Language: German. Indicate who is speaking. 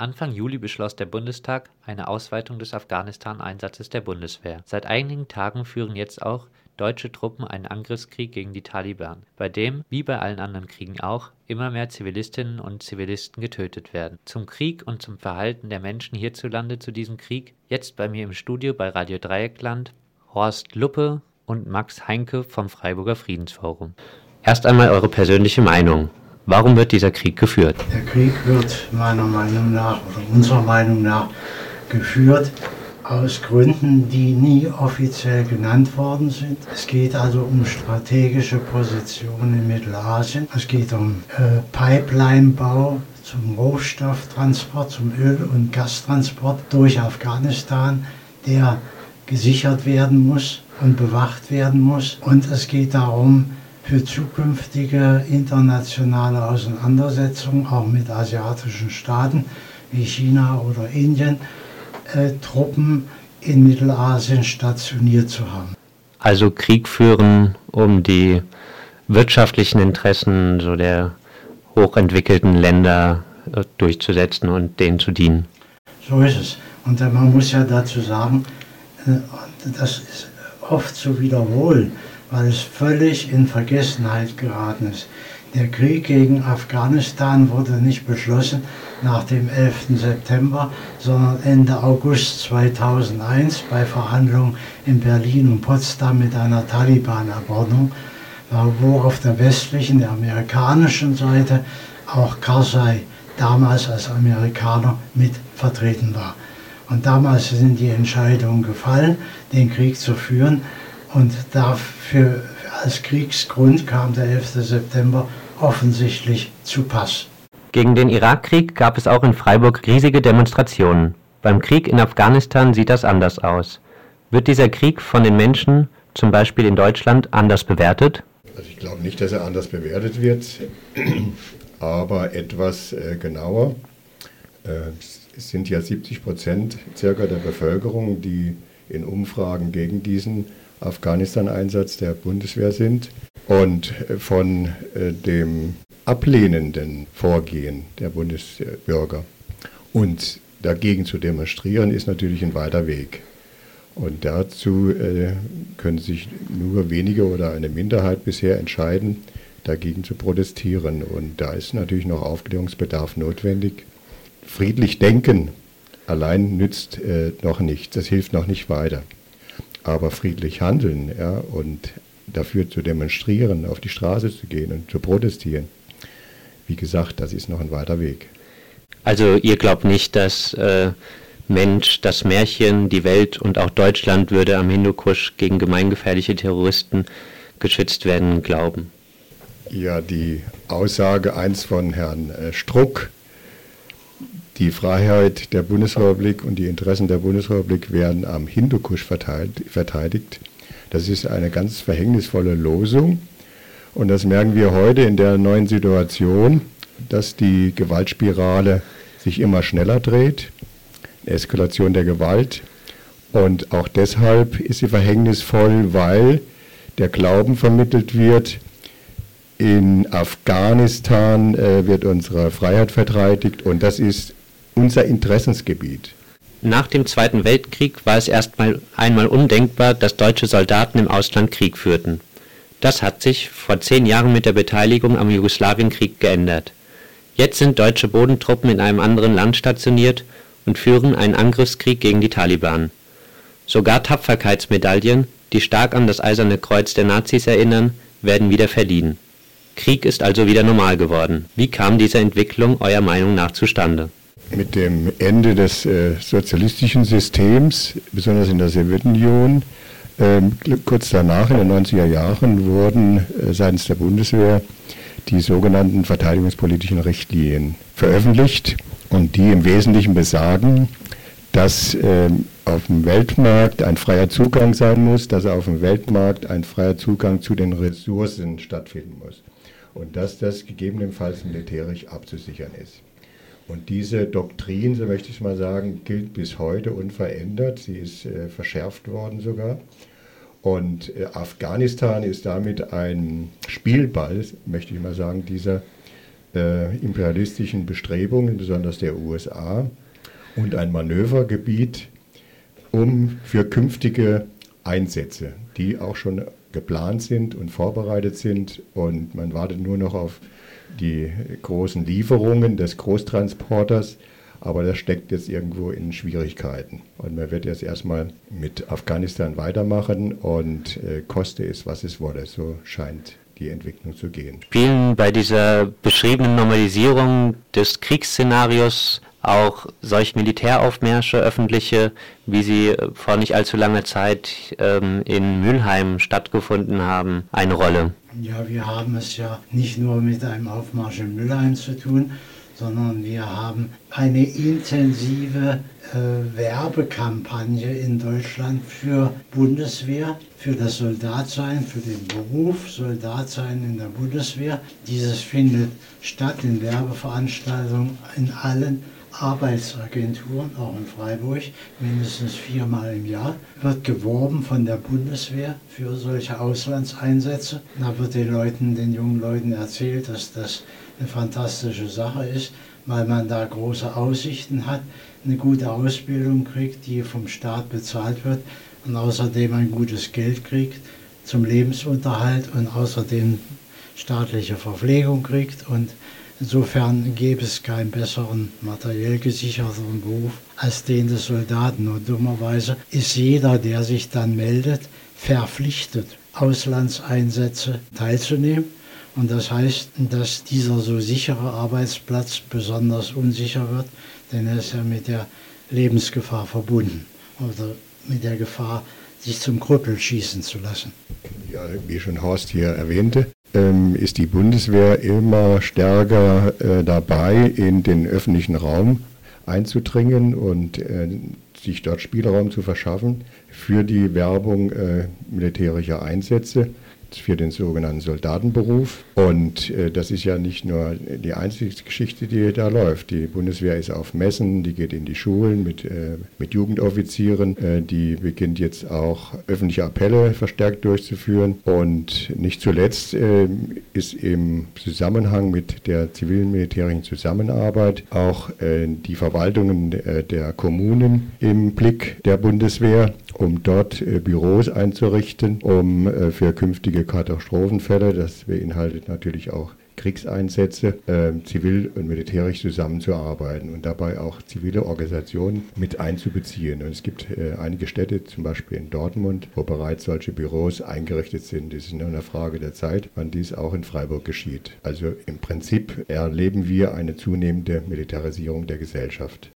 Speaker 1: Anfang Juli beschloss der Bundestag eine Ausweitung des Afghanistan-Einsatzes der Bundeswehr. Seit einigen Tagen führen jetzt auch deutsche Truppen einen Angriffskrieg gegen die Taliban, bei dem, wie bei allen anderen Kriegen auch, immer mehr Zivilistinnen und Zivilisten getötet werden. Zum Krieg und zum Verhalten der Menschen hierzulande zu diesem Krieg, jetzt bei mir im Studio bei Radio Dreieckland, Horst Luppe und Max Heinke vom Freiburger Friedensforum. Erst einmal eure persönliche Meinung. Warum wird dieser Krieg geführt?
Speaker 2: Der Krieg wird meiner Meinung nach oder unserer Meinung nach geführt aus Gründen, die nie offiziell genannt worden sind. Es geht also um strategische Positionen in Mittelasien. Es geht um äh, Pipelinebau zum Rohstofftransport, zum Öl- und Gastransport durch Afghanistan, der gesichert werden muss und bewacht werden muss. Und es geht darum, für zukünftige internationale Auseinandersetzungen, auch mit asiatischen Staaten wie China oder Indien, äh, Truppen in Mittelasien stationiert zu haben.
Speaker 1: Also Krieg führen, um die wirtschaftlichen Interessen so der hochentwickelten Länder äh, durchzusetzen und denen zu dienen.
Speaker 2: So ist es. Und man muss ja dazu sagen, äh, das ist oft zu wiederholen, weil es völlig in Vergessenheit geraten ist. Der Krieg gegen Afghanistan wurde nicht beschlossen nach dem 11. September, sondern Ende August 2001 bei Verhandlungen in Berlin und Potsdam mit einer Taliban-Abordnung, wo auf der westlichen, der amerikanischen Seite auch Karzai damals als Amerikaner mit vertreten war. Und damals sind die Entscheidungen gefallen, den Krieg zu führen. Und dafür als Kriegsgrund kam der 11. September offensichtlich zu Pass.
Speaker 1: Gegen den Irakkrieg gab es auch in Freiburg riesige Demonstrationen. Beim Krieg in Afghanistan sieht das anders aus. Wird dieser Krieg von den Menschen, zum Beispiel in Deutschland, anders bewertet?
Speaker 3: Also ich glaube nicht, dass er anders bewertet wird, aber etwas äh, genauer. Äh, es sind ja 70 Prozent circa der Bevölkerung, die in Umfragen gegen diesen Afghanistan-Einsatz der Bundeswehr sind. Und von äh, dem ablehnenden Vorgehen der Bundesbürger und dagegen zu demonstrieren, ist natürlich ein weiter Weg. Und dazu äh, können sich nur wenige oder eine Minderheit bisher entscheiden, dagegen zu protestieren. Und da ist natürlich noch Aufklärungsbedarf notwendig. Friedlich denken allein nützt äh, noch nichts, das hilft noch nicht weiter. Aber friedlich handeln ja, und dafür zu demonstrieren, auf die Straße zu gehen und zu protestieren, wie gesagt, das ist noch ein weiter Weg.
Speaker 1: Also ihr glaubt nicht, dass äh, Mensch, das Märchen, die Welt und auch Deutschland würde am Hindukusch gegen gemeingefährliche Terroristen geschützt werden, glauben?
Speaker 3: Ja, die Aussage eins von Herrn äh, Struck, die Freiheit der Bundesrepublik und die Interessen der Bundesrepublik werden am Hindukusch verteidigt. Das ist eine ganz verhängnisvolle Losung. Und das merken wir heute in der neuen Situation, dass die Gewaltspirale sich immer schneller dreht, Eskalation der Gewalt. Und auch deshalb ist sie verhängnisvoll, weil der Glauben vermittelt wird, in Afghanistan äh, wird unsere Freiheit verteidigt und das ist unser Interessensgebiet.
Speaker 1: Nach dem Zweiten Weltkrieg war es erst einmal undenkbar, dass deutsche Soldaten im Ausland Krieg führten. Das hat sich vor zehn Jahren mit der Beteiligung am Jugoslawienkrieg geändert. Jetzt sind deutsche Bodentruppen in einem anderen Land stationiert und führen einen Angriffskrieg gegen die Taliban. Sogar Tapferkeitsmedaillen, die stark an das Eiserne Kreuz der Nazis erinnern, werden wieder verliehen. Krieg ist also wieder normal geworden. Wie kam diese Entwicklung eurer Meinung nach zustande?
Speaker 3: Mit dem Ende des äh, sozialistischen Systems, besonders in der Sowjetunion, äh, kurz danach, in den 90er Jahren, wurden äh, seitens der Bundeswehr die sogenannten verteidigungspolitischen Richtlinien veröffentlicht und die im Wesentlichen besagen, dass ähm, auf dem Weltmarkt ein freier Zugang sein muss, dass auf dem Weltmarkt ein freier Zugang zu den Ressourcen stattfinden muss und dass das gegebenenfalls militärisch abzusichern ist. Und diese Doktrin, so möchte ich mal sagen, gilt bis heute unverändert. Sie ist äh, verschärft worden sogar. Und äh, Afghanistan ist damit ein Spielball, möchte ich mal sagen, dieser äh, imperialistischen Bestrebungen, besonders der USA, und ein Manövergebiet, um für künftige Einsätze, die auch schon geplant sind und vorbereitet sind und man wartet nur noch auf die großen Lieferungen des Großtransporters, aber das steckt jetzt irgendwo in Schwierigkeiten. Und man wird jetzt erstmal mit Afghanistan weitermachen und äh, koste es, was es wolle. So scheint die Entwicklung zu gehen.
Speaker 1: Spielen bei dieser beschriebenen Normalisierung des Kriegsszenarios auch solche Militäraufmärsche, öffentliche, wie sie vor nicht allzu langer Zeit ähm, in Mülheim stattgefunden haben, eine Rolle?
Speaker 2: Ja, wir haben es ja nicht nur mit einem Aufmarsch in Mülheim zu tun, sondern wir haben eine intensive äh, Werbekampagne in Deutschland für Bundeswehr, für das Soldatsein, für den Beruf Soldatsein in der Bundeswehr. Dieses findet statt in Werbeveranstaltungen in allen Arbeitsagenturen, auch in Freiburg, mindestens viermal im Jahr, wird geworben von der Bundeswehr für solche Auslandseinsätze. Da wird den Leuten, den jungen Leuten erzählt, dass das eine fantastische Sache ist, weil man da große Aussichten hat, eine gute Ausbildung kriegt, die vom Staat bezahlt wird und außerdem ein gutes Geld kriegt zum Lebensunterhalt und außerdem staatliche Verpflegung kriegt und Insofern gäbe es keinen besseren materiell gesicherten Beruf als den des Soldaten. Und dummerweise ist jeder, der sich dann meldet, verpflichtet, Auslandseinsätze teilzunehmen. Und das heißt, dass dieser so sichere Arbeitsplatz besonders unsicher wird, denn er ist ja mit der Lebensgefahr verbunden oder mit der Gefahr, sich zum Krüppel schießen zu lassen.
Speaker 3: Ja, wie schon Horst hier erwähnte, ähm, ist die Bundeswehr immer stärker äh, dabei, in den öffentlichen Raum einzudringen und äh, sich dort Spielraum zu verschaffen für die Werbung äh, militärischer Einsätze für den sogenannten Soldatenberuf. Und äh, das ist ja nicht nur die einzige Geschichte, die da läuft. Die Bundeswehr ist auf Messen, die geht in die Schulen mit, äh, mit Jugendoffizieren, äh, die beginnt jetzt auch öffentliche Appelle verstärkt durchzuführen. Und nicht zuletzt äh, ist im Zusammenhang mit der zivilen militärischen Zusammenarbeit auch äh, die Verwaltungen äh, der Kommunen im Blick der Bundeswehr um dort äh, Büros einzurichten, um äh, für künftige Katastrophenfälle, das beinhaltet natürlich auch Kriegseinsätze äh, zivil und militärisch zusammenzuarbeiten und dabei auch zivile Organisationen mit einzubeziehen. Und es gibt äh, einige Städte, zum Beispiel in Dortmund, wo bereits solche Büros eingerichtet sind. Es ist nur eine Frage der Zeit, wann dies auch in Freiburg geschieht. Also im Prinzip erleben wir eine zunehmende Militarisierung der Gesellschaft.